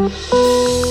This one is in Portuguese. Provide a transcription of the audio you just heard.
Música